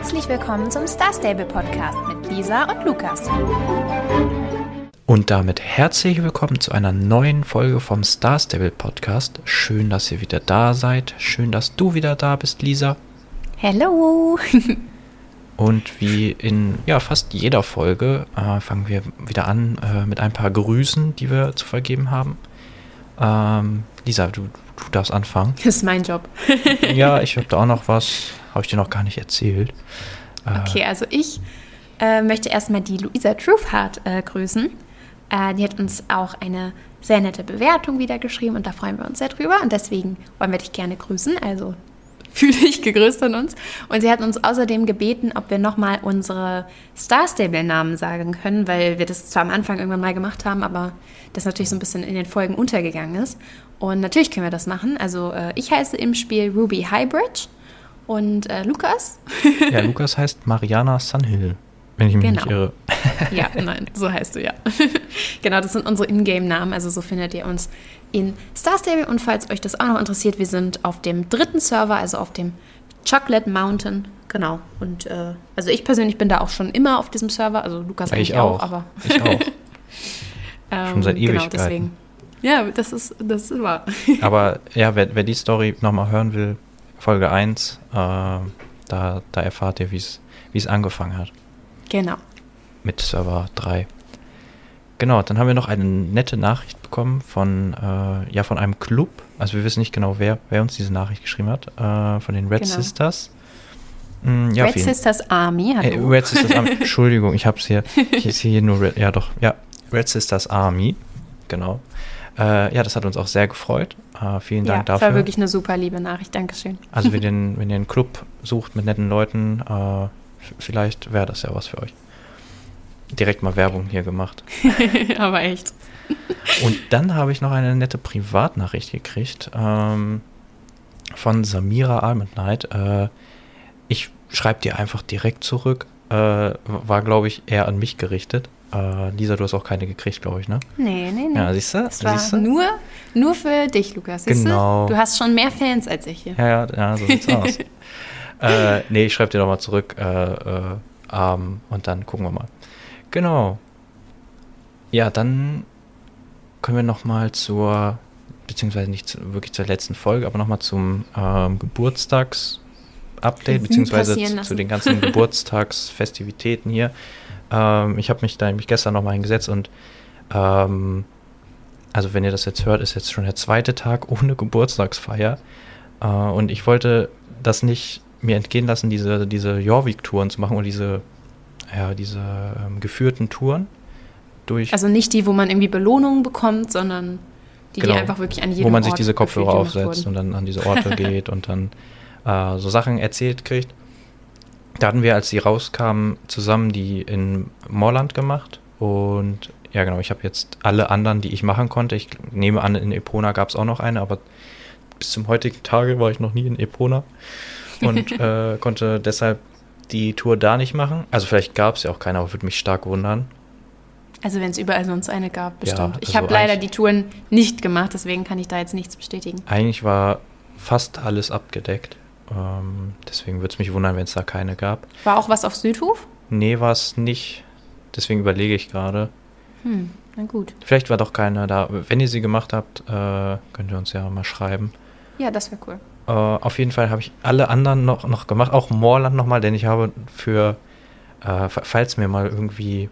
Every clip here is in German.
Herzlich willkommen zum Star Stable Podcast mit Lisa und Lukas. Und damit herzlich willkommen zu einer neuen Folge vom Star Stable Podcast. Schön, dass ihr wieder da seid. Schön, dass du wieder da bist, Lisa. Hello. Und wie in ja, fast jeder Folge äh, fangen wir wieder an äh, mit ein paar Grüßen, die wir zu vergeben haben. Ähm, Lisa, du, du darfst anfangen. Das ist mein Job. ja, ich habe da auch noch was, habe ich dir noch gar nicht erzählt. Äh, okay, also ich äh, möchte erstmal die Luisa Truthheart äh, grüßen. Äh, die hat uns auch eine sehr nette Bewertung wieder geschrieben und da freuen wir uns sehr drüber. Und deswegen wollen wir dich gerne grüßen. Also fühle dich gegrüßt von uns. Und sie hat uns außerdem gebeten, ob wir nochmal unsere Star Stable-Namen sagen können, weil wir das zwar am Anfang irgendwann mal gemacht haben, aber das natürlich so ein bisschen in den Folgen untergegangen ist. Und natürlich können wir das machen. Also äh, ich heiße im Spiel Ruby Highbridge und äh, Lukas. ja, Lukas heißt Mariana Sunhill, wenn ich mich genau. nicht irre. ja, nein, so heißt du ja. genau, das sind unsere Ingame-Namen. Also so findet ihr uns in Star Stable. Und falls euch das auch noch interessiert, wir sind auf dem dritten Server, also auf dem Chocolate Mountain. Genau. Und äh, also ich persönlich bin da auch schon immer auf diesem Server. Also Lukas eigentlich ich auch, auch aber. Ich auch. schon seit ähm, Ewigkeiten. Genau, deswegen. Ja, das ist, das ist wahr. aber ja, wer, wer die Story nochmal hören will, Folge 1, äh, da, da erfahrt ihr, wie es angefangen hat. Genau. Mit Server 3. Genau, dann haben wir noch eine nette Nachricht bekommen von, äh, ja, von einem Club. Also wir wissen nicht genau, wer, wer uns diese Nachricht geschrieben hat. Äh, von den Red genau. Sisters. Mm, ja, Red vielen. Sisters Army. Hallo. Äh, Red Sisters Army. Entschuldigung, ich habe es hier. Ich sehe hier nur Red. Ja, doch. Ja, Red Sisters Army. Genau. Äh, ja, das hat uns auch sehr gefreut. Äh, vielen Dank ja, dafür. Das war wirklich eine super liebe Nachricht. Dankeschön. Also, wenn ihr, wenn ihr einen Club sucht mit netten Leuten, äh, vielleicht wäre das ja was für euch direkt mal Werbung hier gemacht. Aber echt. Und dann habe ich noch eine nette Privatnachricht gekriegt ähm, von Samira Almond Äh, ich schreibe dir einfach direkt zurück. Äh, war, glaube ich, eher an mich gerichtet. Äh, Lisa, du hast auch keine gekriegt, glaube ich, ne? Nee, nee, nee. Ja, siehst du? Das war nur, nur für dich, Lukas. Siehst genau. Du? du hast schon mehr Fans als ich hier. Ja, ja, ja so sieht's aus. äh, nee, ich schreibe dir nochmal zurück. Äh, äh, ähm, und dann gucken wir mal. Genau. Ja, dann können wir nochmal zur, beziehungsweise nicht zu, wirklich zur letzten Folge, aber nochmal zum ähm, Geburtstags-Update, beziehungsweise zu, zu, den ganzen Geburtstagsfestivitäten hier. Ähm, ich habe mich da nämlich gestern nochmal hingesetzt und ähm, also wenn ihr das jetzt hört, ist jetzt schon der zweite Tag ohne Geburtstagsfeier. Äh, und ich wollte das nicht mir entgehen lassen, diese, diese Jorvik-Touren zu machen oder diese ja, diese ähm, geführten Touren durch. Also nicht die, wo man irgendwie Belohnungen bekommt, sondern die, genau, die einfach wirklich an jedem Wo man Ort sich diese Kopfhörer aufsetzt und dann an diese Orte geht und dann äh, so Sachen erzählt kriegt. Da hatten wir, als sie rauskamen, zusammen die in Morland gemacht und ja, genau, ich habe jetzt alle anderen, die ich machen konnte. Ich nehme an, in Epona gab es auch noch eine, aber bis zum heutigen Tage war ich noch nie in Epona und äh, konnte deshalb die Tour da nicht machen. Also vielleicht gab es ja auch keine, aber würde mich stark wundern. Also wenn es überall sonst eine gab, bestimmt. Ja, also ich habe leider die Touren nicht gemacht, deswegen kann ich da jetzt nichts bestätigen. Eigentlich war fast alles abgedeckt. Ähm, deswegen würde es mich wundern, wenn es da keine gab. War auch was auf Südhof? Nee, war es nicht. Deswegen überlege ich gerade. Hm, na gut. Vielleicht war doch keine da. Wenn ihr sie gemacht habt, äh, könnt ihr uns ja mal schreiben. Ja, das wäre cool. Äh, auf jeden Fall habe ich alle anderen noch, noch gemacht, auch Moorland nochmal, denn ich habe für, äh, falls mir mal irgendwie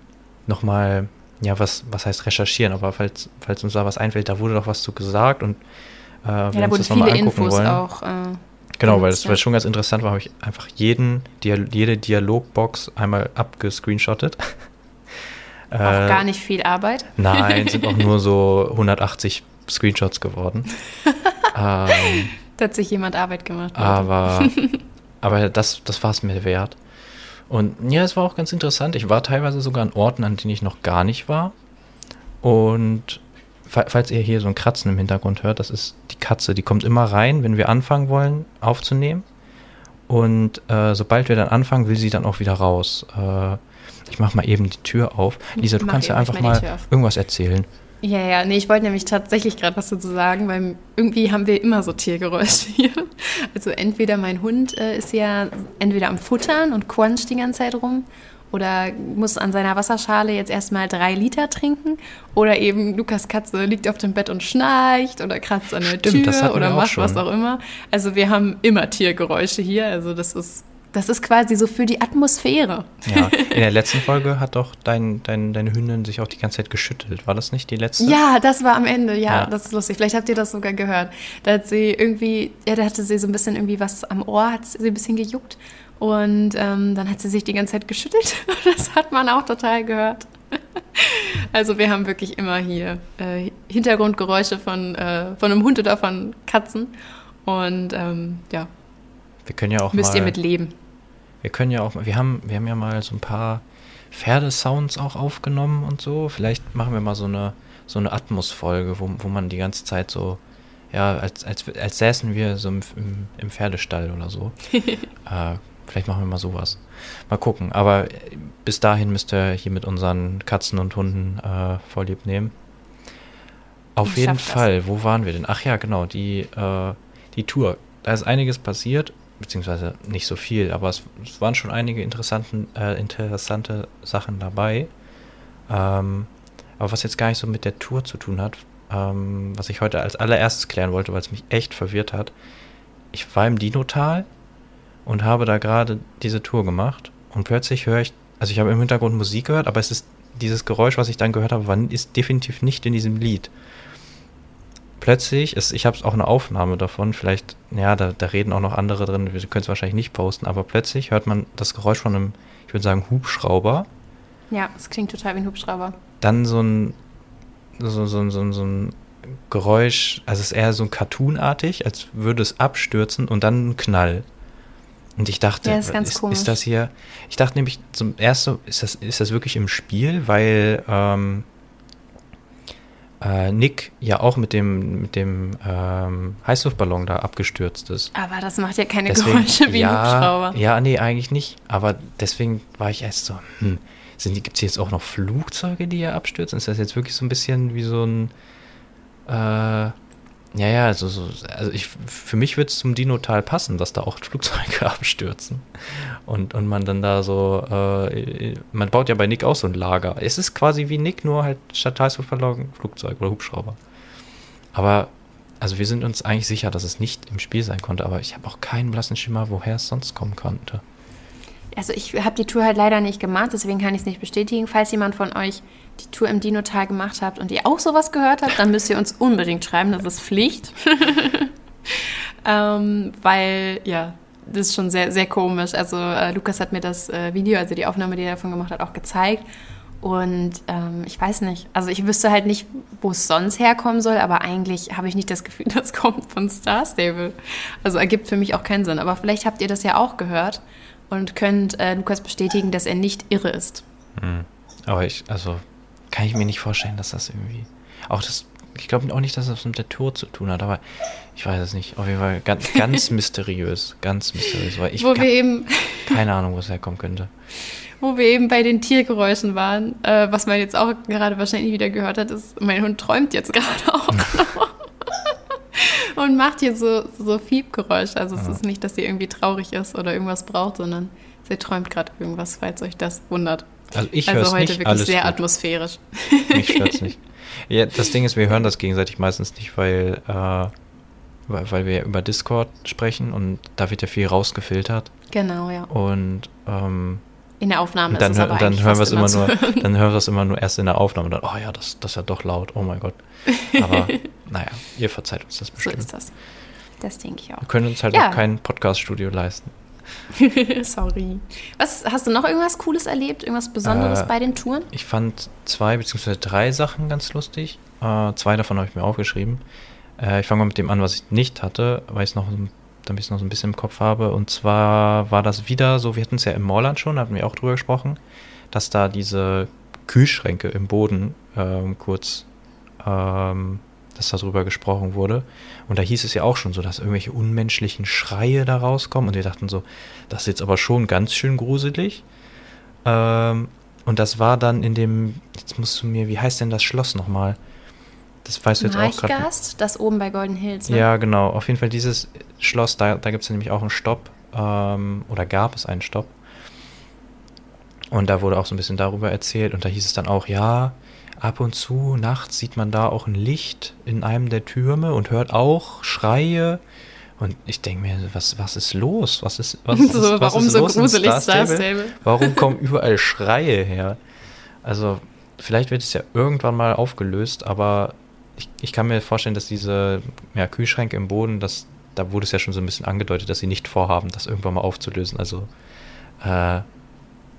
nochmal, ja, was, was heißt recherchieren, aber falls, falls uns da was einfällt, da wurde doch was zu gesagt und äh, ja, da wurden viele Infos wollen. auch. Äh, genau, weil es ja. schon ganz interessant war, habe ich einfach jeden, Dial jede Dialogbox einmal abgescreenshottet. Auch äh, gar nicht viel Arbeit. Nein, sind auch nur so 180 Screenshots geworden. ähm, da hat sich jemand Arbeit gemacht. Aber, aber das, das war es mir wert. Und ja, es war auch ganz interessant. Ich war teilweise sogar an Orten, an denen ich noch gar nicht war. Und falls ihr hier so ein Kratzen im Hintergrund hört, das ist die Katze. Die kommt immer rein, wenn wir anfangen wollen aufzunehmen. Und äh, sobald wir dann anfangen, will sie dann auch wieder raus. Äh, ich mache mal eben die Tür auf. Lisa, du kannst ja einfach mal irgendwas erzählen. Ja, ja, nee, ich wollte nämlich tatsächlich gerade was dazu sagen, weil irgendwie haben wir immer so Tiergeräusche hier. Also entweder mein Hund äh, ist ja entweder am Futtern und quanscht die ganze Zeit rum oder muss an seiner Wasserschale jetzt erstmal drei Liter trinken oder eben Lukas Katze liegt auf dem Bett und schnarcht oder kratzt an der Stimmt, Tür oder macht schon. was auch immer. Also wir haben immer Tiergeräusche hier, also das ist das ist quasi so für die Atmosphäre. Ja, in der letzten Folge hat doch dein, dein, deine Hündin sich auch die ganze Zeit geschüttelt. War das nicht die letzte? Ja, das war am Ende, ja, Ja. das ist lustig. Vielleicht habt ihr das sogar gehört. Da hat sie irgendwie, ja, da hatte sie so ein bisschen irgendwie was am Ohr, hat sie ein bisschen gejuckt. Und ähm, dann hat sie sich die ganze Zeit geschüttelt. Das hat man auch total gehört. Also wir haben wirklich immer hier äh, Hintergrundgeräusche von, äh, von einem Hund oder von Katzen. Und ähm, ja, Wir können ja auch müsst mal. ihr mit leben. Wir können ja auch. Wir haben, wir haben ja mal so ein paar Pferdesounds auch aufgenommen und so. Vielleicht machen wir mal so eine, so eine Atmos-Folge, wo, wo man die ganze Zeit so. Ja, als, als, als säßen wir so im, im, im Pferdestall oder so. äh, vielleicht machen wir mal sowas. Mal gucken. Aber äh, bis dahin müsst ihr hier mit unseren Katzen und Hunden äh, vorlieb nehmen. Auf Ich jeden schaff das. Fall. Wo waren wir denn? Ach ja, genau. Die, äh, die Tour. Da ist einiges passiert. Beziehungsweise nicht so viel, aber es, es waren schon einige interessanten, äh, interessante Sachen dabei. Ähm, aber was jetzt gar nicht so mit der Tour zu tun hat, ähm, was ich heute als allererstes klären wollte, weil es mich echt verwirrt hat. Ich war im Dinotal und habe da gerade diese Tour gemacht und plötzlich höre ich, also ich habe im Hintergrund Musik gehört, aber es ist dieses Geräusch, was ich dann gehört habe, war, ist definitiv nicht in diesem Lied. Plötzlich, ist, ich habe auch eine Aufnahme davon, vielleicht, ja, da, da reden auch noch andere drin, wir können es wahrscheinlich nicht posten, aber plötzlich hört man das Geräusch von einem, ich würde sagen, Hubschrauber, Ja, es klingt total wie ein Hubschrauber. dann so ein, so, so, so, so ein Geräusch, also es ist eher so cartoonartig, als würde es abstürzen und dann ein Knall. Und ich dachte, Ja, ist ist, ist das hier, ich dachte nämlich zum ersten, ist das, ist das wirklich im Spiel, weil ähm, äh, Nick ja auch mit dem, mit dem ähm, Heißluftballon da abgestürzt ist. Aber das macht ja keine Deswegen, Geräusche wie ein ja, Hubschrauber. ja, nee, eigentlich nicht. Aber deswegen war ich erst so, hm, gibt es jetzt auch noch Flugzeuge, die hier abstürzen? Ist das jetzt wirklich so ein bisschen wie so ein, äh, ja, ja, also, so, also ich, für mich wird es zum Dinotal passen, dass da auch Flugzeuge abstürzen. Und, und man dann da so, äh, man baut ja bei Nick auch so ein Lager. Es ist quasi wie Nick, nur halt statt Heißluftballon Flugzeug oder Hubschrauber. Aber, also wir sind uns eigentlich sicher, dass es nicht im Spiel sein konnte, aber ich habe auch keinen blassen Schimmer, woher es sonst kommen konnte. Also ich habe die Tour halt leider nicht gemacht, deswegen kann ich es nicht bestätigen. Falls jemand von euch die Tour im Dinotal gemacht habt und ihr auch sowas gehört habt, dann müsst ihr uns unbedingt schreiben, das ist Pflicht. ähm, weil, ja, das ist schon sehr, sehr komisch. Also äh, Lukas hat mir das äh, Video, also die Aufnahme, die er davon gemacht hat, auch gezeigt. Und ähm, ich weiß nicht, also ich wüsste halt nicht, wo es sonst herkommen soll, aber eigentlich habe ich nicht das Gefühl, das kommt von Star Stable. Also ergibt für mich auch keinen Sinn. Aber vielleicht habt ihr das ja auch gehört und könnt äh, Lukas bestätigen, dass er nicht irre ist. Aber ich, also, kann ich mir nicht vorstellen, dass das irgendwie. Auch das, ich glaube auch nicht, dass das mit der Tour zu tun hat, aber ich weiß es nicht. Auf jeden Fall ganz, ganz mysteriös. Ganz mysteriös, weil ich wo wir eben, keine Ahnung, wo es herkommen könnte. wo wir eben bei den Tiergeräuschen waren, äh, was man jetzt auch gerade wahrscheinlich wieder gehört hat, ist, mein Hund träumt jetzt gerade auch. Und macht hier so, so Fiebgeräusche. Also es ist nicht, dass sie irgendwie traurig ist oder irgendwas braucht, sondern sie träumt gerade irgendwas, falls euch das wundert. Also ich höre also heute nicht, wirklich sehr gut. atmosphärisch. Mich stört's nicht. Ja, das Ding ist, wir hören das gegenseitig meistens nicht, weil, äh, weil, weil wir über Discord sprechen und da wird ja viel rausgefiltert. Genau, ja. Und ähm, In der Aufnahme dann, ist es aber dann hören wir es immer nur, hören. dann hören wir es immer nur erst in der Aufnahme. Und dann, oh ja, das, das ist ja doch laut. Oh mein Gott. Aber naja, ihr verzeiht uns das So bestimmt. ist das. Das denke ich auch. wir können uns halt Ja. auch kein Podcast-Studio leisten. Sorry. Was, hast du noch irgendwas Cooles erlebt? Irgendwas Besonderes Äh, bei den Touren? Ich fand zwei beziehungsweise drei Sachen ganz lustig. Äh, zwei davon habe ich mir aufgeschrieben. Äh, ich fange mal mit dem an, was ich nicht hatte, weil ich es noch, so ein- damit ich es noch so ein bisschen im Kopf habe. Und zwar war das wieder so, wir hatten es ja im Moorland schon, hatten wir auch drüber gesprochen, dass da diese Kühlschränke im Boden ähm, kurz, ähm, dass darüber gesprochen wurde. Und da hieß es ja auch schon so, dass irgendwelche unmenschlichen Schreie da rauskommen. Und wir dachten so, das ist jetzt aber schon ganz schön gruselig. Ähm, und das war dann in dem, jetzt musst du mir, wie heißt denn das Schloss nochmal? Das weißt du jetzt auch gerade. Marchgast, das oben bei Golden Hills. Ne? Ja, genau. Auf jeden Fall dieses Schloss, da, da gibt es nämlich auch einen Stopp. Ähm, oder gab es einen Stopp. Und da wurde auch so ein bisschen darüber erzählt. Und da hieß es dann auch, ja, ab und zu nachts sieht man da auch ein Licht in einem der Türme und hört auch Schreie. Und ich denke mir, was, was ist los? Was ist, was So, was warum ist so los gruselig Star Star Stable? Stable? Warum kommen überall Schreie her? Also, vielleicht wird es ja irgendwann mal aufgelöst, aber ich, ich kann mir vorstellen, dass diese ja, Kühlschränke im Boden, das, da wurde es ja schon so ein bisschen angedeutet, dass sie nicht vorhaben, das irgendwann mal aufzulösen. Also äh,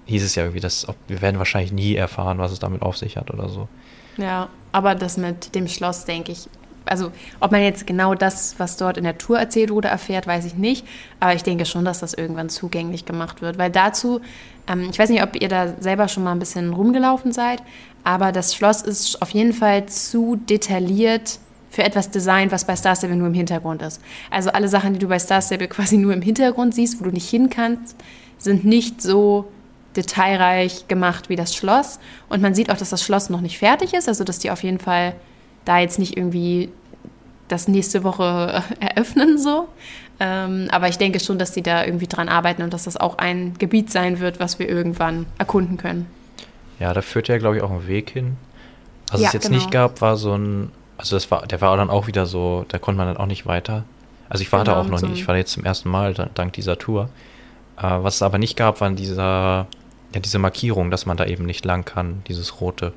hieß es ja irgendwie, dass ob, wir werden wahrscheinlich nie erfahren, was es damit auf sich hat oder so. Ja, aber das mit dem Schloss, denke ich, also ob man jetzt genau das, was dort in der Tour erzählt wurde, erfährt, weiß ich nicht. Aber ich denke schon, dass das irgendwann zugänglich gemacht wird. Weil dazu, ähm, ich weiß nicht, ob ihr da selber schon mal ein bisschen rumgelaufen seid, aber das Schloss ist auf jeden Fall zu detailliert für etwas Design, was bei Star Stable nur im Hintergrund ist. Also alle Sachen, die du bei Star Stable quasi nur im Hintergrund siehst, wo du nicht hin kannst, sind nicht so detailreich gemacht wie das Schloss. Und man sieht auch, dass das Schloss noch nicht fertig ist, also dass die auf jeden Fall da jetzt nicht irgendwie das nächste Woche äh, eröffnen so. Ähm, aber ich denke schon, dass die da irgendwie dran arbeiten und dass das auch ein Gebiet sein wird, was wir irgendwann erkunden können. Ja, da führt ja, glaube ich, auch ein Weg hin. Was Ja, es jetzt genau. nicht gab, war so ein, also das war, der war dann auch wieder so, da konnte man dann auch nicht weiter. Also ich war da Genau, auch noch so nie, ein- ich war jetzt zum ersten Mal da- dank dieser Tour. Äh, was es aber nicht gab, waren dieser, ja, diese Markierung, dass man da eben nicht lang kann, dieses rote.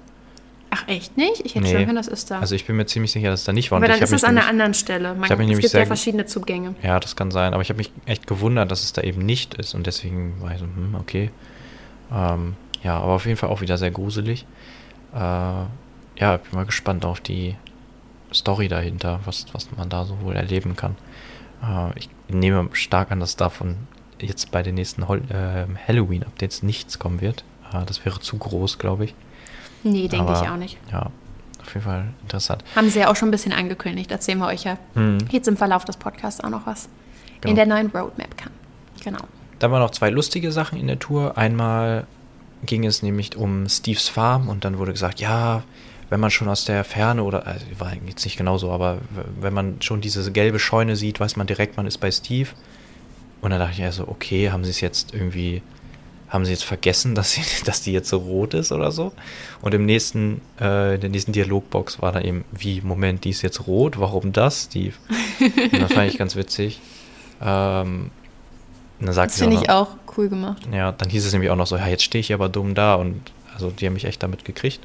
Ach, echt nicht? Ich hätte Nee. schon können, das ist da. Also ich bin mir ziemlich sicher, dass es da nicht war. aber Und dann ist es an einer anderen Stelle. Man, ich mich es nämlich gibt ja sehr- verschiedene Zugänge. Ja, das kann sein. Aber ich habe mich echt gewundert, dass es da eben nicht ist. Und deswegen war ich so, hm, okay. Ähm, ja, aber auf jeden Fall auch wieder sehr gruselig. Äh, ja, bin mal gespannt auf die Story dahinter, was, was man da so wohl erleben kann. Äh, ich nehme stark an, dass davon jetzt bei den nächsten Hol äh, Halloween-Updates nichts kommen wird. Äh, das wäre zu groß, glaube ich. Nee, denke Aber, ich auch nicht. Ja, auf jeden Fall interessant. Haben sie ja auch schon ein bisschen angekündigt. Erzählen wir euch ja Hm. jetzt im Verlauf des Podcasts auch noch was Genau. in der neuen Roadmap kann. Genau. Dann waren noch zwei lustige Sachen in der Tour. Einmal ging es nämlich um Steves Farm und dann wurde gesagt, ja, wenn man schon aus der Ferne oder, also war jetzt nicht genauso, aber w- wenn man schon diese gelbe Scheune sieht, weiß man direkt, man ist bei Steve. Und dann dachte ich ja so, okay, haben sie es jetzt irgendwie, haben sie jetzt vergessen, dass, sie, dass die jetzt so rot ist oder so? Und im nächsten, äh, in der nächsten Dialogbox war dann eben, wie, Moment, die ist jetzt rot, warum das, Steve? Und das fand ich ganz witzig. Ähm, dann sagt Das finde ich auch cool gemacht. ja, dann hieß es nämlich auch noch so, ja, jetzt stehe ich aber dumm da und also die haben mich echt damit gekriegt.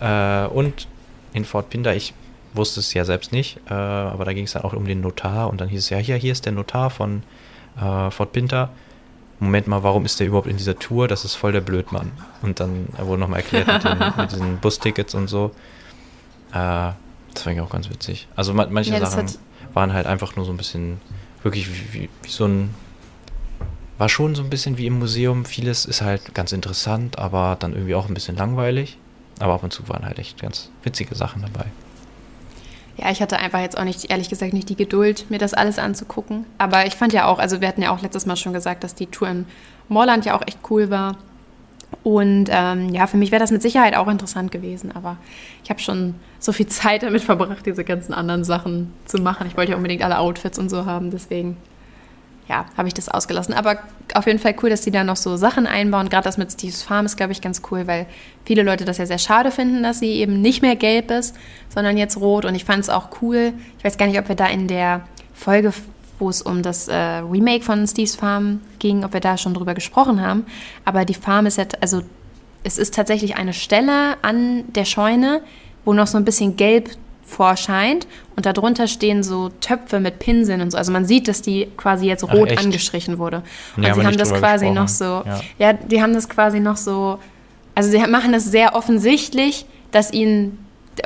Äh, und in Fort Pinda, ich wusste es ja selbst nicht, äh, aber da ging es dann auch um den Notar und dann hieß es ja, hier, hier ist der Notar von äh, Fort Pinta. Moment mal, warum ist der überhaupt in dieser Tour? Das ist voll der Blödmann. Und dann wurde nochmal erklärt mit, den, mit diesen Bustickets und so. Äh, das fand ich auch ganz witzig. Also man, manche Ja, Sachen waren halt einfach nur so ein bisschen, wirklich wie, wie, wie so ein war schon so ein bisschen wie im Museum. Vieles ist halt ganz interessant, aber dann irgendwie auch ein bisschen langweilig. Aber ab und zu waren halt echt ganz witzige Sachen dabei. Ja, ich hatte einfach jetzt auch nicht, ehrlich gesagt, nicht die Geduld, mir das alles anzugucken. Aber ich fand ja auch, also wir hatten ja auch letztes Mal schon gesagt, dass die Tour in Moorland ja auch echt cool war. Und ähm, ja, für mich wäre das mit Sicherheit auch interessant gewesen. Aber ich habe schon so viel Zeit damit verbracht, diese ganzen anderen Sachen zu machen. Ich wollte ja unbedingt alle Outfits und so haben, deswegen ja, habe ich das ausgelassen. Aber auf jeden Fall cool, dass die da noch so Sachen einbauen. Gerade das mit Steve's Farm ist, glaube ich, ganz cool, weil viele Leute das ja sehr schade finden, dass sie eben nicht mehr gelb ist, sondern jetzt rot. Und ich fand es auch cool. Ich weiß gar nicht, ob wir da in der Folge, wo es um das äh, Remake von Steve's Farm ging, ob wir da schon drüber gesprochen haben. Aber die Farm ist ja, also es ist tatsächlich eine Stelle an der Scheune, wo noch so ein bisschen gelb vorscheint und darunter stehen so Töpfe mit Pinseln und so. Also man sieht, dass die quasi jetzt Ach, rot echt? angestrichen wurde. Und Nee, haben sie haben das quasi noch so, gesprochen. ja. die haben das quasi noch so, also sie machen das sehr offensichtlich, dass ihnen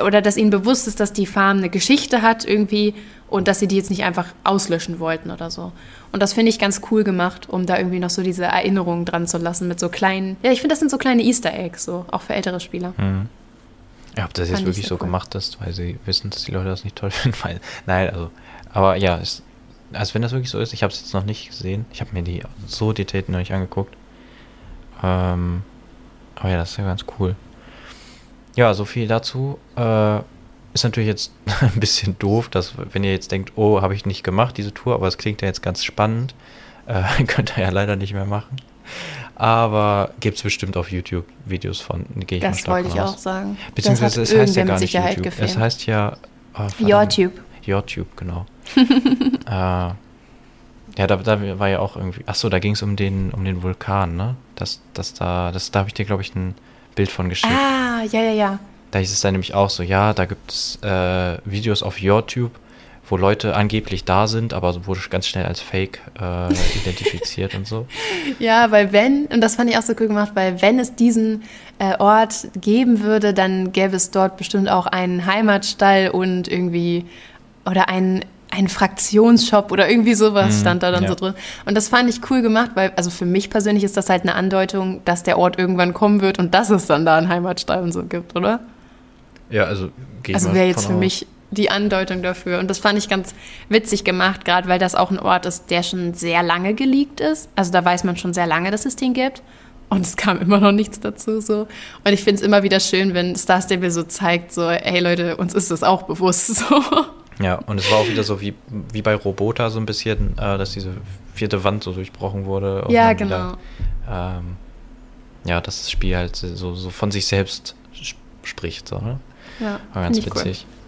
oder dass ihnen bewusst ist, dass die Farm eine Geschichte hat irgendwie und dass sie die jetzt nicht einfach auslöschen wollten oder so. Und das finde ich ganz cool gemacht, um da irgendwie noch so diese Erinnerungen dran zu lassen mit so kleinen, ja, ich finde, das sind so kleine Easter Eggs, so, auch für ältere Spieler. Hm. Ja, ob das jetzt wirklich so cool. gemacht ist, weil sie wissen, dass die Leute das nicht toll finden. Weil, nein, also, aber ja, es, also wenn das wirklich so ist, ich habe es jetzt noch nicht gesehen. Ich habe mir die so detailliert noch nicht angeguckt. Ähm, aber ja, das ist ja ganz cool. Ja, so viel dazu. Äh, ist natürlich jetzt ein bisschen doof, dass, wenn ihr jetzt denkt, oh, habe ich nicht gemacht, diese Tour, aber es klingt ja jetzt ganz spannend, äh, könnt ihr ja leider nicht mehr machen. Aber gibt es bestimmt auf YouTube Videos von, gehe ich Das wollte ich aus. auch sagen. Beziehungsweise es heißt ja gar nicht YouTube. Gefilmt. Es heißt ja oh, YouTube. YouTube, genau. äh, ja, da, da war ja auch irgendwie. Achso, da ging es um den, um den Vulkan, ne? Das, das da, das, da habe ich dir, glaube ich, ein Bild von geschickt. Ah, ja, ja, ja. Da hieß es dann nämlich auch so, ja, da gibt es äh, Videos auf YouTube, wo Leute angeblich da sind, aber wurde ganz schnell als Fake äh, identifiziert und so. Ja, weil wenn, und das fand ich auch so cool gemacht, weil wenn es diesen äh, Ort geben würde, dann gäbe es dort bestimmt auch einen Heimatstall und irgendwie, oder einen ein Fraktionsshop oder irgendwie sowas mm, stand da dann ja. so drin. Und das fand ich cool gemacht, weil, also für mich persönlich ist das halt eine Andeutung, dass der Ort irgendwann kommen wird und dass es dann da einen Heimatstall und so gibt, oder? Ja, also Also wäre jetzt für aus. mich die Andeutung dafür. Und das fand ich ganz witzig gemacht, gerade weil das auch ein Ort ist, der schon sehr lange geleakt ist. Also da weiß man schon sehr lange, dass es den gibt. Und es kam immer noch nichts dazu so. Und ich finde es immer wieder schön, wenn Star Stable so zeigt, so, hey Leute, uns ist das auch bewusst so. Ja, und es war auch wieder so wie, wie bei Robota so ein bisschen, äh, dass diese vierte Wand so durchbrochen wurde. ja, genau. Wieder, ähm, ja, dass das Spiel halt so, so von sich selbst spricht. So, ne? Ja, war ganz witzig. Cool.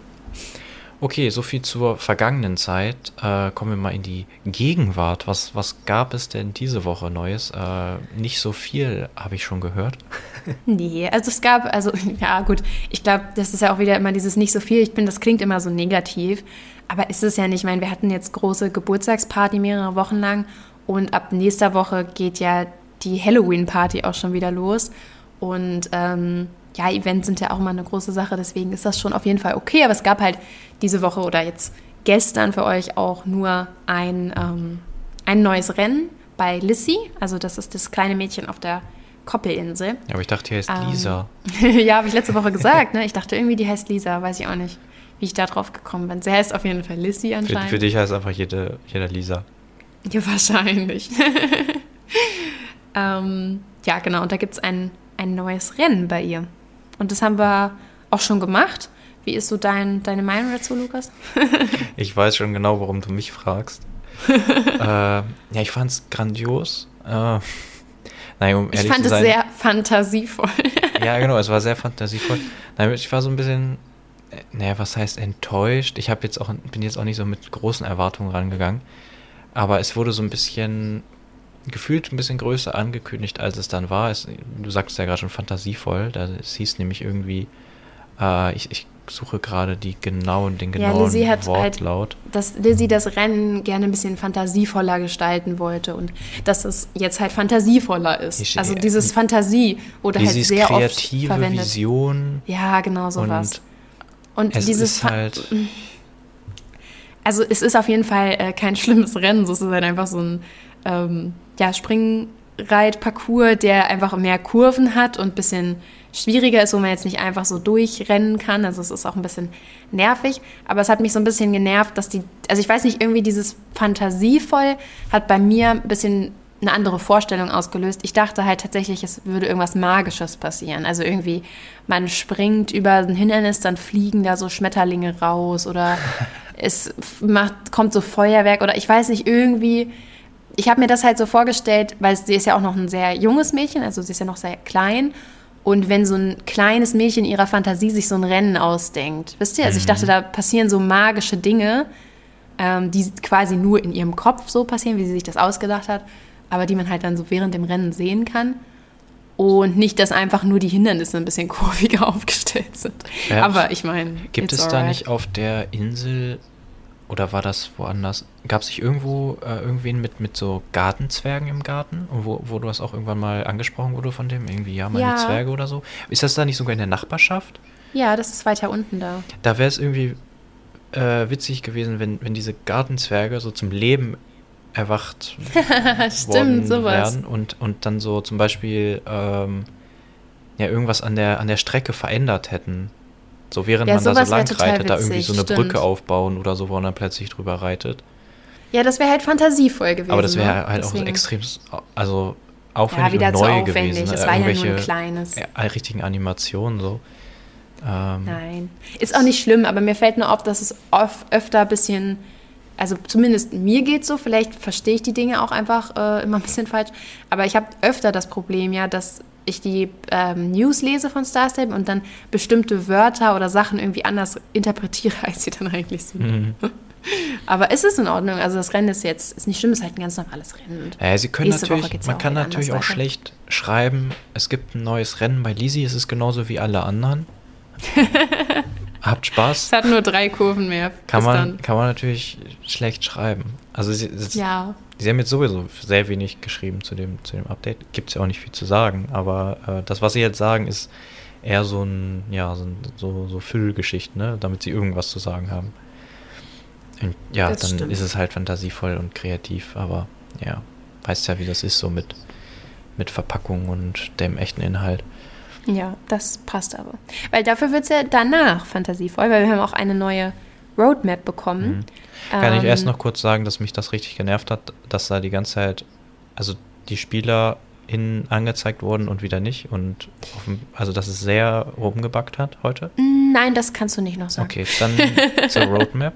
Okay, soviel zur vergangenen Zeit. Äh, kommen wir mal in die Gegenwart. Was, was gab es denn diese Woche Neues? Äh, nicht so viel, habe ich schon gehört. Nee, also es gab, also ja gut, ich glaube, das ist ja auch wieder immer dieses nicht so viel. Ich bin, das klingt immer so negativ, aber ist es ja nicht. Ich meine, wir hatten jetzt große Geburtstagsparty mehrere Wochen lang und ab nächster Woche geht ja die Halloween-Party auch schon wieder los. Und ähm, ja, Events sind ja auch immer eine große Sache, deswegen ist das schon auf jeden Fall okay. Aber es gab halt diese Woche oder jetzt gestern für euch auch nur ein, ähm, ein neues Rennen bei Lissy. Also das ist das kleine Mädchen auf der Koppelinsel. Ja, aber ich dachte, die heißt ähm, Lisa. ja, habe ich letzte Woche gesagt. Ne? Ich dachte irgendwie, die heißt Lisa. Weiß ich auch nicht, wie ich da drauf gekommen bin. Sie heißt auf jeden Fall Lissy anscheinend. Für, für dich heißt einfach jede, jeder Lisa. Ja, wahrscheinlich. ähm, ja, genau. Und da gibt es ein, ein neues Rennen bei ihr. Und das haben wir auch schon gemacht. Wie ist so dein, deine Meinung dazu, Lukas? ich weiß schon genau, warum du mich fragst. äh, ja, ich fand es grandios. Äh, nein, um ich fand es sehr fantasievoll. ja, genau, es war sehr fantasievoll. Nein, ich war so ein bisschen, äh, naja, was heißt enttäuscht? Ich jetzt auch, bin jetzt auch nicht so mit großen Erwartungen rangegangen. Aber es wurde so ein bisschen gefühlt ein bisschen größer angekündigt, als es dann war. Es, du sagst ja gerade schon fantasievoll. Da, es hieß nämlich irgendwie, äh, ich, ich suche gerade die genauen, den genauen ja, Lizzie hat Wortlaut. Halt, dass Lizzie das Rennen gerne ein bisschen fantasievoller gestalten wollte und dass es jetzt halt fantasievoller ist. Ich, also dieses Fantasie wurde halt sehr kreative oft verwendet. Vision. Ja, genau sowas. Und, und dieses halt also es ist auf jeden Fall äh, kein schlimmes Rennen, es ist halt einfach so ein ähm, ja, Springreitparcours, der einfach mehr Kurven hat und ein bisschen schwieriger ist, wo man jetzt nicht einfach so durchrennen kann. Also es ist auch ein bisschen nervig. Aber es hat mich so ein bisschen genervt, dass die, also ich weiß nicht, irgendwie dieses fantasievoll hat bei mir ein bisschen eine andere Vorstellung ausgelöst. Ich dachte halt tatsächlich, es würde irgendwas Magisches passieren. Also irgendwie, man springt über ein Hindernis, dann fliegen da so Schmetterlinge raus oder es macht, kommt so Feuerwerk oder ich weiß nicht, irgendwie ich habe mir das halt so vorgestellt, weil sie ist ja auch noch ein sehr junges Mädchen, also sie ist ja noch sehr klein. Und wenn so ein kleines Mädchen ihrer Fantasie sich so ein Rennen ausdenkt, wisst ihr? Also ich dachte, mhm. da passieren so magische Dinge, ähm, die quasi nur in ihrem Kopf so passieren, wie sie sich das ausgedacht hat, aber die man halt dann so während dem Rennen sehen kann. Und nicht, dass einfach nur die Hindernisse ein bisschen kurviger aufgestellt sind. Ja, aber ich meine. Gibt es da nicht auf der Insel oder war das woanders? Gab es sich irgendwo äh, irgendwen mit, mit so Gartenzwergen im Garten? Wo, wo du das auch irgendwann mal angesprochen wurde von dem? Irgendwie, ja, meine ja. Zwerge oder so. Ist das da nicht sogar in der Nachbarschaft? Ja, das ist weiter unten da. Da wäre es irgendwie äh, witzig gewesen, wenn, wenn diese Gartenzwerge so zum Leben erwacht Stimmt, sowas. wären und, und dann so zum Beispiel ähm, ja, irgendwas an der, an der Strecke verändert hätten. So während ja, man da so lang reitet, da irgendwie so eine stimmt. Brücke aufbauen oder so, wo man dann plötzlich drüber reitet. Ja, das wäre halt fantasievoll gewesen. Aber das wäre ne? halt Deswegen. auch extrem, also aufwendig ja, wieder und neu aufwendig. gewesen. Es war ja nur ein kleines. Richtigen Animationen so. Ähm, Nein. Ist auch nicht schlimm, aber mir fällt nur auf, dass es oft, öfter ein bisschen, also zumindest mir geht so, vielleicht verstehe ich die Dinge auch einfach äh, immer ein bisschen falsch, aber ich habe öfter das Problem ja, dass ich die ähm, News lese von Star Stable und dann bestimmte Wörter oder Sachen irgendwie anders interpretiere, als sie dann eigentlich sind. Mhm. Aber es ist in Ordnung. Also das Rennen ist jetzt ist nicht schlimm, es ist halt ein ganz normales Rennen. Ja, sie können natürlich, man kann natürlich auch weiter. schlecht schreiben, es gibt ein neues Rennen bei Lisi, es ist genauso wie alle anderen. Habt Spaß. Es hat nur drei Kurven mehr. Kann man, dann. kann man natürlich schlecht schreiben. Also sie, Ja. Sie haben jetzt sowieso sehr wenig geschrieben zu dem, zu dem Update. Gibt es ja auch nicht viel zu sagen, aber äh, das, was sie jetzt sagen, ist eher so ein, ja, so, so, so Füllgeschichten, ne? damit sie irgendwas zu sagen haben. Und ja, Das dann stimmt. ist es halt fantasievoll und kreativ, aber ja, weißt ja, wie das ist so mit, mit Verpackung und dem echten Inhalt. Ja, das passt aber. Weil dafür wird es ja danach fantasievoll, weil wir haben auch eine neue Roadmap bekommen. Mhm. Kann ich Ähm, erst noch kurz sagen, dass mich das richtig genervt hat, dass da die ganze Zeit, also die Spieler in angezeigt wurden und wieder nicht und dem, also dass es sehr rumgebackt hat heute. Nein, das kannst du nicht noch sagen. Okay, dann zur Roadmap.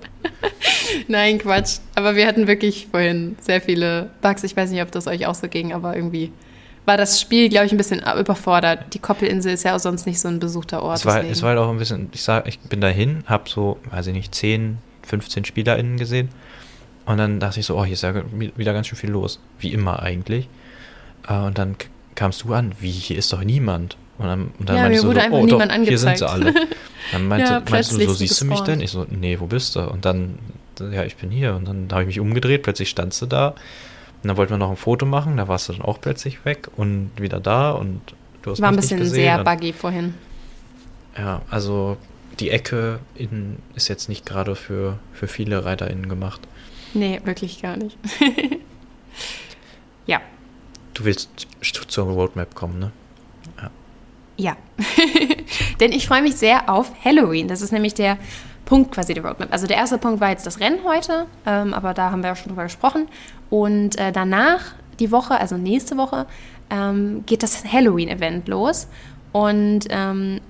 Nein, Quatsch. Aber wir hatten wirklich vorhin sehr viele Bugs. Ich weiß nicht, ob das euch auch so ging, aber irgendwie war das Spiel, glaube ich, ein bisschen überfordert. Die Koppelinsel ist ja auch sonst nicht so ein besuchter Ort. Es war, deswegen. es war halt auch ein bisschen, ich sag, ich bin dahin, hab so, weiß ich nicht, 10, 15 SpielerInnen gesehen und dann dachte ich so, oh, hier ist ja wieder ganz schön viel los. Wie immer eigentlich. Äh, Und dann kamst du an, wie, hier ist doch niemand. Und dann, und dann Ja, meinte ich so, wurde so, einfach oh niemand doch, hier sind sie alle. angezeigt. Dann meinte, Ja, meinst du, so siehst du mich denn? Ich so, nee, wo bist du? Und dann, ja, ich bin hier. Und dann habe ich mich umgedreht, plötzlich standst du da. Und dann wollten wir noch ein Foto machen, da warst du dann auch plötzlich weg und wieder da und du hast war ein bisschen sehr buggy vorhin. Ja, also die Ecke in, ist jetzt nicht gerade für, für viele ReiterInnen gemacht. Nee, wirklich gar nicht. ja, Du willst st- zur Roadmap kommen, ne? Ja. Denn ich freue mich sehr auf Halloween. Das ist nämlich der Punkt quasi der Roadmap. Also der erste Punkt war jetzt das Rennen heute, ähm, aber da haben wir ja schon drüber gesprochen. Und äh, danach, die Woche, also nächste Woche, ähm, geht das Halloween-Event los. Und ähm,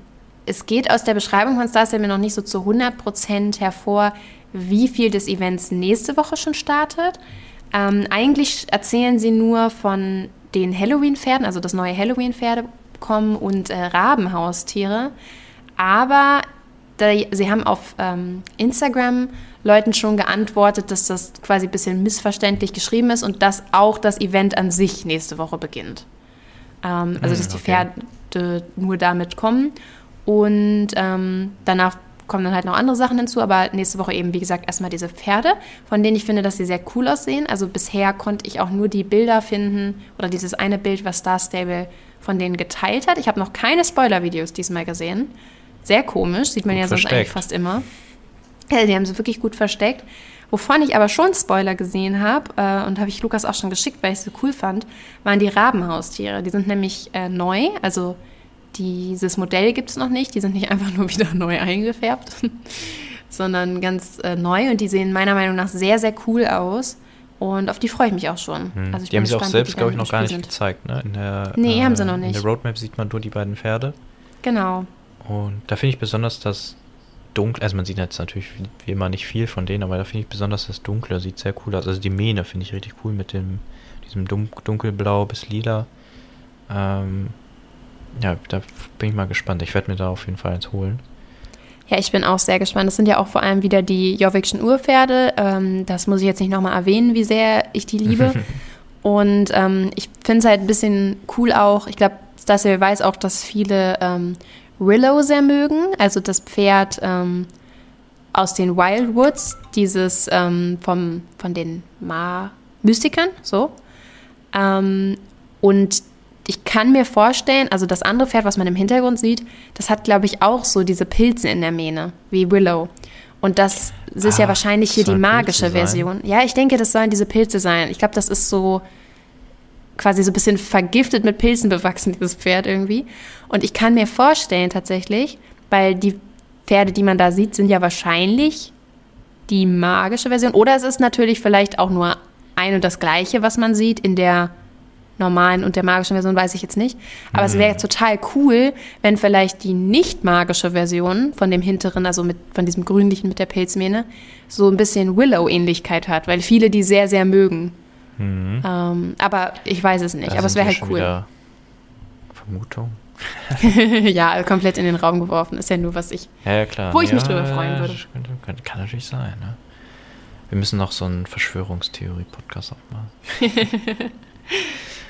es geht aus der Beschreibung von Star Stable noch nicht so zu 100% hervor, wie viel des Events nächste Woche schon startet. Ähm, eigentlich erzählen sie nur von den Halloween-Pferden, also das neue Halloween-Pferde kommen und äh, Rabenhaustiere. Aber da, sie haben auf ähm, Instagram Leuten schon geantwortet, dass das quasi ein bisschen missverständlich geschrieben ist und dass auch das Event an sich nächste Woche beginnt. Ähm, also, Hm, dass die okay. Pferde nur damit kommen. Und ähm, danach kommen dann halt noch andere Sachen hinzu, aber nächste Woche eben, wie gesagt, erstmal diese Pferde, von denen ich finde, dass sie sehr cool aussehen. Also bisher konnte ich auch nur die Bilder finden oder dieses eine Bild, was Star Stable von denen geteilt hat. Ich habe noch keine Spoiler-Videos diesmal gesehen. Sehr komisch, sieht man Gut ja sonst versteckt. eigentlich fast immer. Ja, die haben sie wirklich gut versteckt. Wovon ich aber schon Spoiler gesehen habe, äh, und habe ich Lukas auch schon geschickt, weil ich es so cool fand, waren die Rabenhaustiere. Die sind nämlich äh, neu, also dieses Modell gibt es noch nicht. Die sind nicht einfach nur wieder neu eingefärbt, sondern ganz äh, neu und die sehen meiner Meinung nach sehr, sehr cool aus. Und auf die freue ich mich auch schon. Hm. Also die haben sie auch selbst, glaube ich, noch gar nicht sind. gezeigt. Ne? In der, Nee, haben sie noch In nicht. der Roadmap sieht man nur die beiden Pferde. Genau. Und da finde ich besonders das Dunkle, also man sieht jetzt natürlich wie- wie immer nicht viel von denen, aber da finde ich besonders das Dunkle, sieht sehr cool aus. Also die Mähne finde ich richtig cool mit dem, diesem Dun dunkelblau bis lila. Ähm, ja, da bin ich mal gespannt. Ich werde mir da auf jeden Fall eins holen. Ja, ich bin auch sehr gespannt. Das sind ja auch vor allem wieder die Jovikschen Urpferde. Ähm, das muss ich jetzt nicht nochmal erwähnen, wie sehr ich die liebe. Und ähm, ich finde es halt ein bisschen cool auch. Ich glaube, Stasio weiß auch, dass viele ähm, Willow sehr mögen. Also das Pferd ähm, aus den Wildwoods, dieses ähm, vom, von den Ma Mystikern, so. Ähm, und ich kann mir vorstellen, also das andere Pferd, was man im Hintergrund sieht, das hat, glaube ich, auch so diese Pilze in der Mähne, wie Willow. Und das, das ist ja Ah, wahrscheinlich hier die magische? Version. Ja, ich denke, das sollen diese Pilze sein. Ich glaube, das ist so quasi so ein bisschen vergiftet mit Pilzen bewachsen, dieses Pferd irgendwie. Und ich kann mir vorstellen tatsächlich, weil die Pferde, die man da sieht, sind ja wahrscheinlich die magische Version. Oder es ist natürlich vielleicht auch nur ein und das gleiche, was man sieht in der normalen und der magischen Version weiß ich jetzt nicht. Aber mhm. es wäre total cool, wenn vielleicht die nicht magische Version von dem hinteren, also mit, von diesem grünlichen mit der Pilzmähne, so ein bisschen Willow-Ähnlichkeit hat, weil viele die sehr, sehr mögen. Mhm. Ähm, aber ich weiß es nicht. Da aber es wäre halt cool. Vermutung. ja, komplett in den Raum geworfen. Ist ja nur, was ich. Ja, ja klar. Wo ich ja, mich drüber freuen würde. Kann, kann, natürlich sein, ne? Wir müssen noch so einen Verschwörungstheorie-Podcast aufmachen.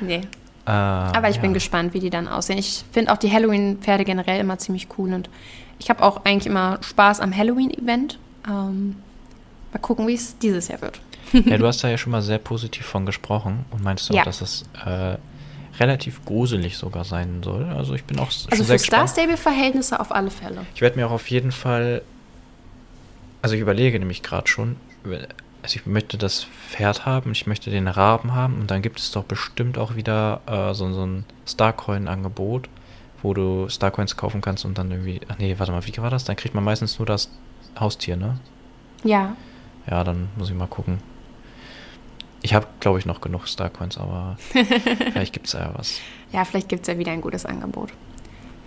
nee. Äh, Aber ich ja. bin gespannt, wie die dann aussehen. Ich finde auch die Halloween-Pferde generell immer ziemlich cool und ich habe auch eigentlich immer Spaß am Halloween-Event. Ähm, mal gucken, wie es dieses Jahr wird. ja, du hast da ja schon mal sehr positiv von gesprochen und meinst auch, ja. dass es äh, relativ gruselig sogar sein soll. Also ich bin auch also schon sehr gespannt. Also für Star Stable-Verhältnisse auf alle Fälle. Ich werde mir auch auf jeden Fall, also ich überlege nämlich gerade schon, also ich möchte das Pferd haben, ich möchte den Raben haben und dann gibt es doch bestimmt auch wieder äh, so, so ein Starcoin-Angebot, wo du Starcoins kaufen kannst und dann irgendwie, ach nee, warte mal, wie war das? Dann kriegt man meistens nur das Haustier, ne? Ja. Ja, dann muss ich mal gucken. Ich habe, glaube ich, noch genug Starcoins, aber vielleicht gibt es ja was. Ja, vielleicht gibt es ja wieder ein gutes Angebot.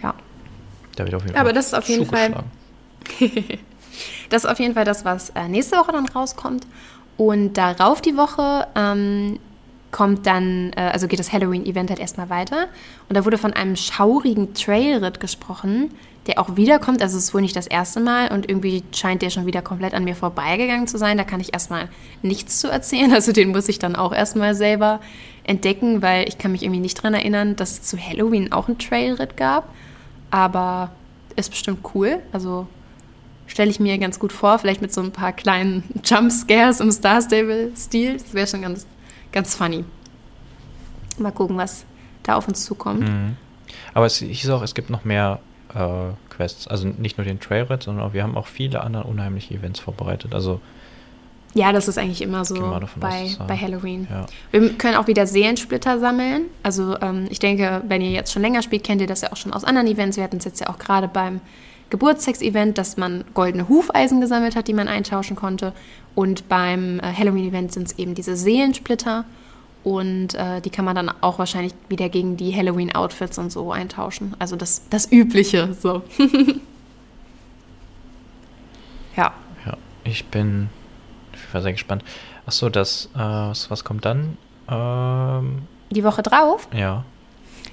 Ja. Da wird auf jeden Fall aber das ist auf jeden Fall. das ist auf jeden Fall das, was äh, nächste Woche dann rauskommt. Und darauf die Woche ähm, kommt dann, äh, also geht das Halloween-Event halt erstmal weiter. Und da wurde von einem schaurigen Trailritt gesprochen, der auch wiederkommt. Also es ist wohl nicht das erste Mal und irgendwie scheint der schon wieder komplett an mir vorbeigegangen zu sein. Da kann ich erstmal nichts zu erzählen. Also den muss ich dann auch erstmal selber entdecken, weil ich kann mich irgendwie nicht daran erinnern, dass es zu Halloween auch einen Trailritt gab. Aber ist bestimmt cool. Also stelle ich mir ganz gut vor, vielleicht mit so ein paar kleinen Jumpscares im Star Stable-Stil. Das wäre schon ganz, ganz funny. Mal gucken, was da auf uns zukommt. Mhm. Aber es hieß auch, es gibt noch mehr äh, Quests. Also nicht nur den Trailred, sondern auch, wir haben auch viele andere unheimliche Events vorbereitet. Also ja, das ist eigentlich immer so bei, aus, bei Halloween. Ja. Wir können auch wieder Seelensplitter sammeln. Also ähm, ich denke, wenn ihr jetzt schon länger spielt, kennt ihr das ja auch schon aus anderen Events. Wir hatten es jetzt ja auch gerade beim Geburtstagsevent, dass man goldene Hufeisen gesammelt hat, die man eintauschen konnte. Und beim äh, Halloween-Event sind es eben diese Seelensplitter. Und äh, die kann man dann auch wahrscheinlich wieder gegen die Halloween-Outfits und so eintauschen. Also das, das Übliche, so. ja. Ja, ich bin ich war sehr gespannt. Achso, das, äh, was, was kommt dann? Ähm, die Woche drauf? Ja.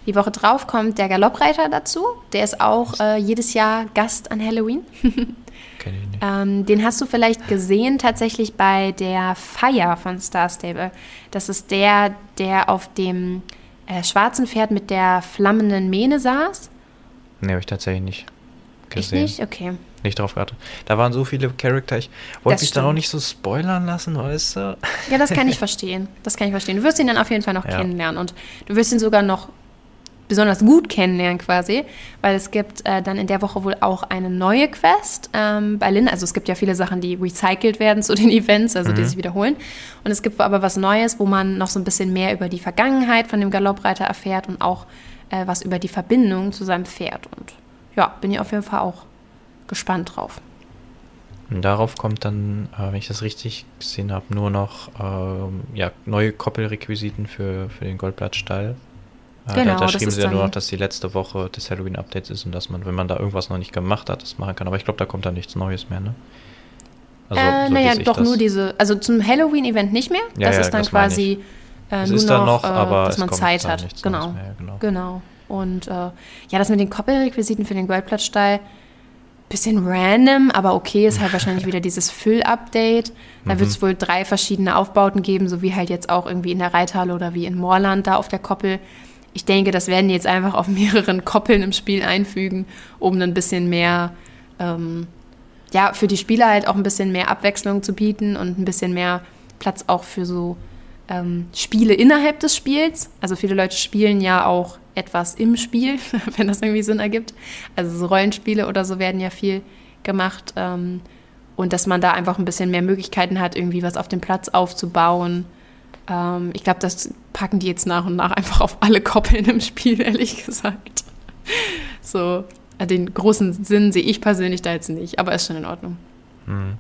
Die Woche drauf kommt der Galoppreiter dazu. Der ist auch äh, jedes Jahr Gast an Halloween. Kenn ich nicht. Ähm, den hast du vielleicht gesehen tatsächlich bei der Feier von Star Stable. Das ist der, der auf dem äh, schwarzen Pferd mit der flammenden Mähne saß. Nee, habe ich tatsächlich nicht gesehen. Ich nicht? Okay. Nicht drauf geachtet. Da waren so viele Charakter. Ich wollte mich da auch nicht so spoilern lassen, weißt du? Ja, das kann ich verstehen. Das kann ich verstehen. Du wirst ihn dann auf jeden Fall noch ja. kennenlernen und du wirst ihn sogar noch besonders gut kennenlernen quasi, weil es gibt äh, dann in der Woche wohl auch eine neue Quest ähm, bei Lynn. Also es gibt ja viele Sachen, die recycelt werden zu den Events, also mhm. die sich wiederholen. Und es gibt aber was Neues, wo man noch so ein bisschen mehr über die Vergangenheit von dem Galoppreiter erfährt und auch äh, was über die Verbindung zu seinem Pferd. Und ja, bin ich auf jeden Fall auch gespannt drauf. Und darauf kommt dann, äh, wenn ich das richtig gesehen habe, nur noch äh, ja, neue Koppelrequisiten für, für den Goldblattstall. Genau, da, da schrieben sie ja nur noch, dass die letzte Woche des Halloween-Updates ist und dass man, wenn man da irgendwas noch nicht gemacht hat, das machen kann. Aber ich glaube, da kommt dann nichts Neues mehr, ne? Also, äh, so naja, doch das. nur diese, also zum Halloween-Event nicht mehr. Ja, das ja, ist dann quasi äh, nur noch, noch äh, dass man Zeit hat. Genau. Mehr, genau. genau. Und äh, ja, das mit den Koppelrequisiten für den Goldblattstall, bisschen random, aber okay, ist halt wahrscheinlich wieder dieses Füll-Update. Da mhm. wird es wohl drei verschiedene Aufbauten geben, so wie halt jetzt auch irgendwie in der Reithalle oder wie in Moorland da auf der Koppel. Ich denke, das werden die jetzt einfach auf mehreren Koppeln im Spiel einfügen, um ein bisschen mehr, ähm, ja, für die Spieler halt auch ein bisschen mehr Abwechslung zu bieten und ein bisschen mehr Platz auch für so ähm, Spiele innerhalb des Spiels. Also viele Leute spielen ja auch etwas im Spiel, wenn das irgendwie Sinn ergibt. Also so Rollenspiele oder so werden ja viel gemacht. Ähm, und dass man da einfach ein bisschen mehr Möglichkeiten hat, irgendwie was auf dem Platz aufzubauen. Ähm, ich glaube, das packen die jetzt nach und nach einfach auf alle Koppeln im Spiel, ehrlich gesagt. So, äh, den großen Sinn sehe ich persönlich da jetzt nicht, aber ist schon in Ordnung. Hm.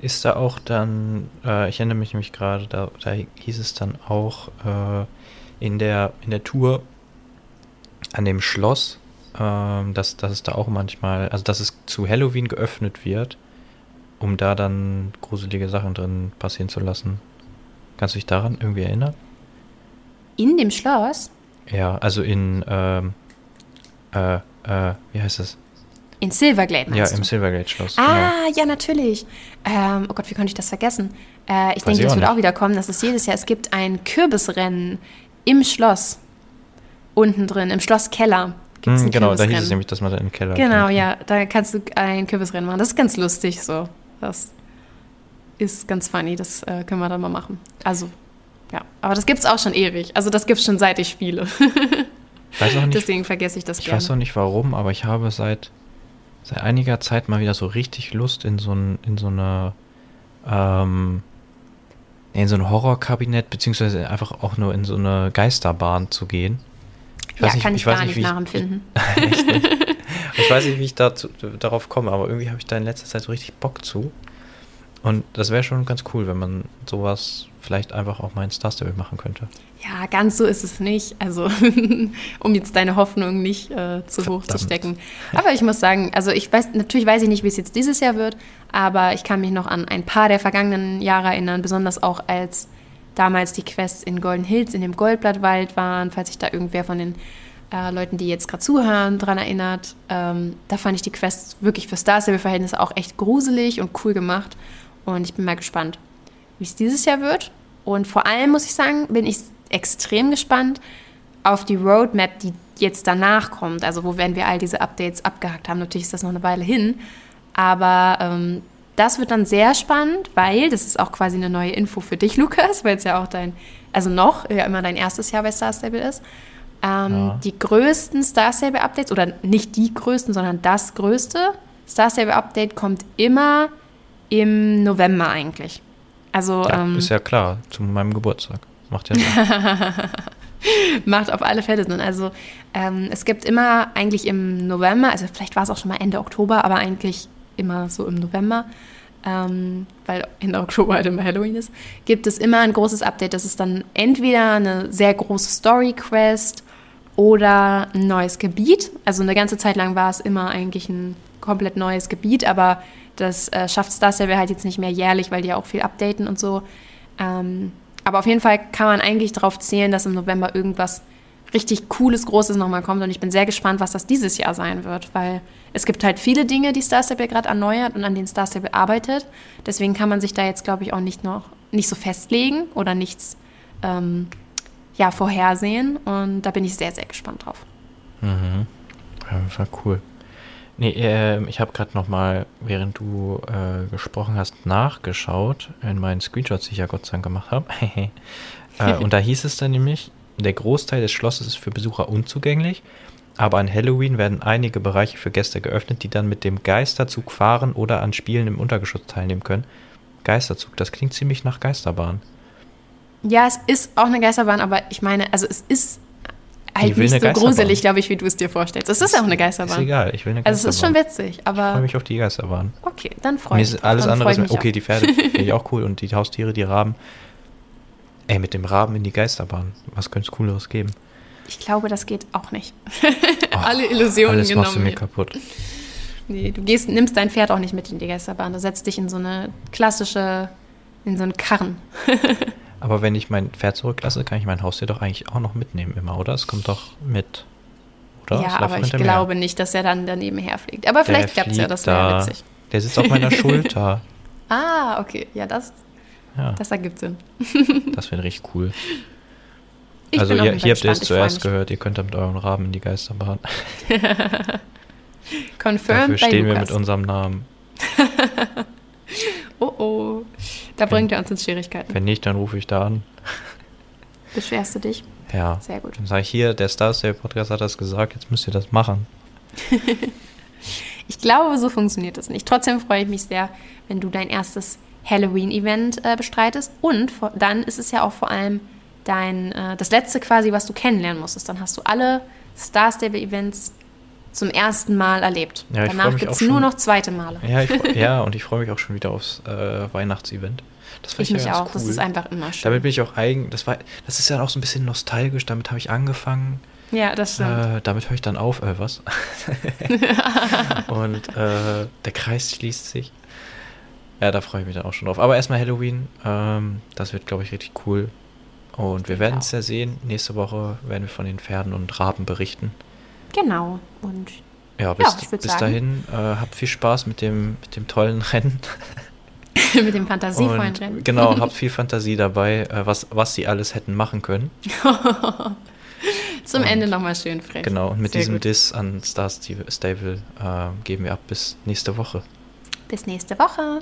Ist da auch dann, äh, ich erinnere mich nämlich gerade, da, da, hieß es dann auch, äh, in der, in der Tour an dem Schloss, ähm, dass, dass es da auch manchmal, also dass es zu Halloween geöffnet wird, um da dann gruselige Sachen drin passieren zu lassen. Kannst du dich daran irgendwie erinnern? In dem Schloss? Ja, also in, ähm, äh, äh, wie heißt das? In Silverglade Ja, meinst im du? Silvergate-Schloss. Ah, ja, natürlich. Ähm, oh Gott, wie konnte ich das vergessen? Äh, ich Weiß denke, ich das wird nicht. auch wieder kommen. Das ist jedes Jahr. Es gibt ein Kürbisrennen im Schloss. Unten drin, im Schlosskeller. Gibt's ein genau, da hieß es nämlich, dass man da den Keller Genau, kommt. ja. Da kannst du ein Kürbisrennen machen. Das ist ganz lustig so. Das ist ganz funny. Das äh, können wir dann mal machen. Also, ja. Aber das gibt's auch schon ewig. Also, das gibt's schon seit ich spiele. Ich weiß auch nicht, Deswegen vergesse ich das ich gerne. weiß auch nicht warum, aber ich habe seit, seit einiger Zeit mal wieder so richtig Lust in so, ein, in so eine, ähm, in so ein Horrorkabinett, beziehungsweise einfach auch nur in so eine Geisterbahn zu gehen. Ich ja, weiß nicht- kann ich, ich gar nicht, nicht, ich- nachempfinden. Nicht? ich weiß nicht, wie ich dazu, darauf komme, aber irgendwie habe ich da in letzter Zeit so richtig Bock zu. Und das wäre schon ganz cool, wenn man sowas vielleicht einfach auch mal in Star Stable machen könnte. Ja, ganz so ist es nicht. Also, um jetzt deine Hoffnung nicht äh, zu hoch zu Verdammt. stecken. Aber ich muss sagen, also ich weiß, natürlich weiß ich nicht, wie es jetzt dieses Jahr wird, aber ich kann mich noch an ein paar der vergangenen Jahre erinnern, besonders auch als damals die Quests in Golden Hills in dem Goldblattwald waren, falls sich da irgendwer von den äh, Leuten, die jetzt gerade zuhören, dran erinnert. Ähm, da fand ich die Quests wirklich für Star Stable-Verhältnisse auch echt gruselig und cool gemacht. Und ich bin mal gespannt, wie es dieses Jahr wird. Und vor allem muss ich sagen, bin ich extrem gespannt auf die Roadmap, die jetzt danach kommt. Also wo werden wir all diese Updates abgehakt haben. Natürlich ist das noch eine Weile hin. Aber ähm, das wird dann sehr spannend, weil das ist auch quasi eine neue Info für dich, Lukas, weil es ja auch dein, also noch, ja immer dein erstes Jahr bei Star Stable ist. Ähm, Ja. Die größten Star Stable Updates, oder nicht die größten, sondern das größte Star Stable Update kommt immer im November eigentlich. Also Ja, ähm, ist ja klar, zu meinem Geburtstag. Macht ja Sinn. Macht auf alle Fälle Sinn. Also ähm, es gibt immer eigentlich im November, also vielleicht war es auch schon mal Ende Oktober, aber eigentlich immer so im November, ähm, weil Ende Oktober halt immer Halloween ist, gibt es immer ein großes Update. Das ist dann entweder eine sehr große Story-Quest oder ein neues Gebiet. Also eine ganze Zeit lang war es immer eigentlich ein komplett neues Gebiet, aber das äh, schafft Star Stable halt jetzt nicht mehr jährlich, weil die ja auch viel updaten und so. Ähm, aber auf jeden Fall kann man eigentlich darauf zählen, dass im November irgendwas richtig Cooles, Großes nochmal kommt. Und ich bin sehr gespannt, was das dieses Jahr sein wird, weil es gibt halt viele Dinge, die Star Stable gerade erneuert und an denen Star Stable arbeitet. Deswegen kann man sich da jetzt, glaube ich, auch nicht noch nicht so festlegen oder nichts ähm, ja, vorhersehen. Und da bin ich sehr, sehr gespannt drauf. Mhm. Ja, war cool. Nee, ähm, ich habe gerade noch mal, während du äh, gesprochen hast, nachgeschaut in meinen Screenshots, die ich ja Gott sei Dank gemacht habe. äh, und da hieß es dann nämlich, der Großteil des Schlosses ist für Besucher unzugänglich, aber an Halloween werden einige Bereiche für Gäste geöffnet, die dann mit dem Geisterzug fahren oder an Spielen im Untergeschoss teilnehmen können. Geisterzug, das klingt ziemlich nach Geisterbahn. Ja, es ist auch eine Geisterbahn, aber ich meine, also es ist halt nicht so gruselig, glaube ich, wie du es dir vorstellst. Es ist auch eine Geisterbahn. Ist egal, ich will eine Also Geisterbahn. es ist schon witzig, Ich freue aber mich auf die Geisterbahn. okay, dann freue ich mich. ist alles dann andere, ist okay, auch. die Pferde finde ich auch cool und die Haustiere, die Raben. Ey, mit dem Raben in die Geisterbahn. Was könnte es Cooleres geben? Ich glaube, das geht auch nicht. Oh, Alle Illusionen alles machst du genommen mir kaputt. Nee, du gehst, nimmst dein Pferd auch nicht mit in die Geisterbahn. Du setzt dich in so eine klassische, in so einen Karren. Aber wenn ich mein Pferd zurücklasse, kann ich mein Haustier doch eigentlich auch noch mitnehmen immer, oder? Es kommt doch mit. Oder? Ja, aber ich glaube nicht, dass er dann daneben herfliegt. Aber vielleicht klappt es ja, das wäre da. witzig. Der sitzt auf meiner Schulter. Ah, okay. Ja, das, Ja, das ergibt Sinn. das wäre richtig cool. Ich also ihr, hier habt ihr es zuerst gehört, ihr könnt da mit euren Raben in die Geisterbahn. Confirmed Dafür bei stehen wir mit unserem Namen. Oh oh. Da bringt er uns in Schwierigkeiten. Wenn nicht, dann rufe ich da an. Beschwerst du dich? Ja. Sehr gut. Dann sage ich hier, der Star Stable Podcast hat das gesagt, jetzt müsst ihr das machen. Ich glaube, so funktioniert das nicht. Trotzdem freue ich mich sehr, wenn du dein erstes Halloween-Event äh, bestreitest. Und vor, dann ist es ja auch vor allem dein, äh, das letzte quasi, was du kennenlernen musstest. Dann hast du alle Star Stable-Events zum ersten Mal erlebt. Ja, Danach gibt es nur noch zweite Male. Ja, ich, ja und ich freue mich auch schon wieder aufs äh, Weihnachtsevent. Das fand Ich ich, mich auch. cool. Das ist einfach immer schön. damit bin ich auch eigen, das war, das ist ja auch so ein bisschen nostalgisch, damit habe ich angefangen. ja, das stimmt. Äh, damit höre ich dann auf, äh, was? Und äh, der Kreis schließt sich. Ja, da freue ich mich dann auch schon drauf. Aber erstmal Halloween. Ähm, das wird, glaube ich, richtig cool. Und wir werden es ja sehen. Nächste Woche werden wir von den Pferden und Raben berichten. Genau. Und Ja, bis, würd bis sagen- dahin äh, habt viel Spaß mit dem, mit dem tollen Rennen. mit dem fantasievollen Rennen. Genau, habt viel Fantasie dabei, äh, was, was sie alles hätten machen können. Zum Und- Ende nochmal schön frech. Genau, und mit Sehr diesem gut. Diss an Star Stable äh, geben wir ab bis nächste Woche. Bis nächste Woche.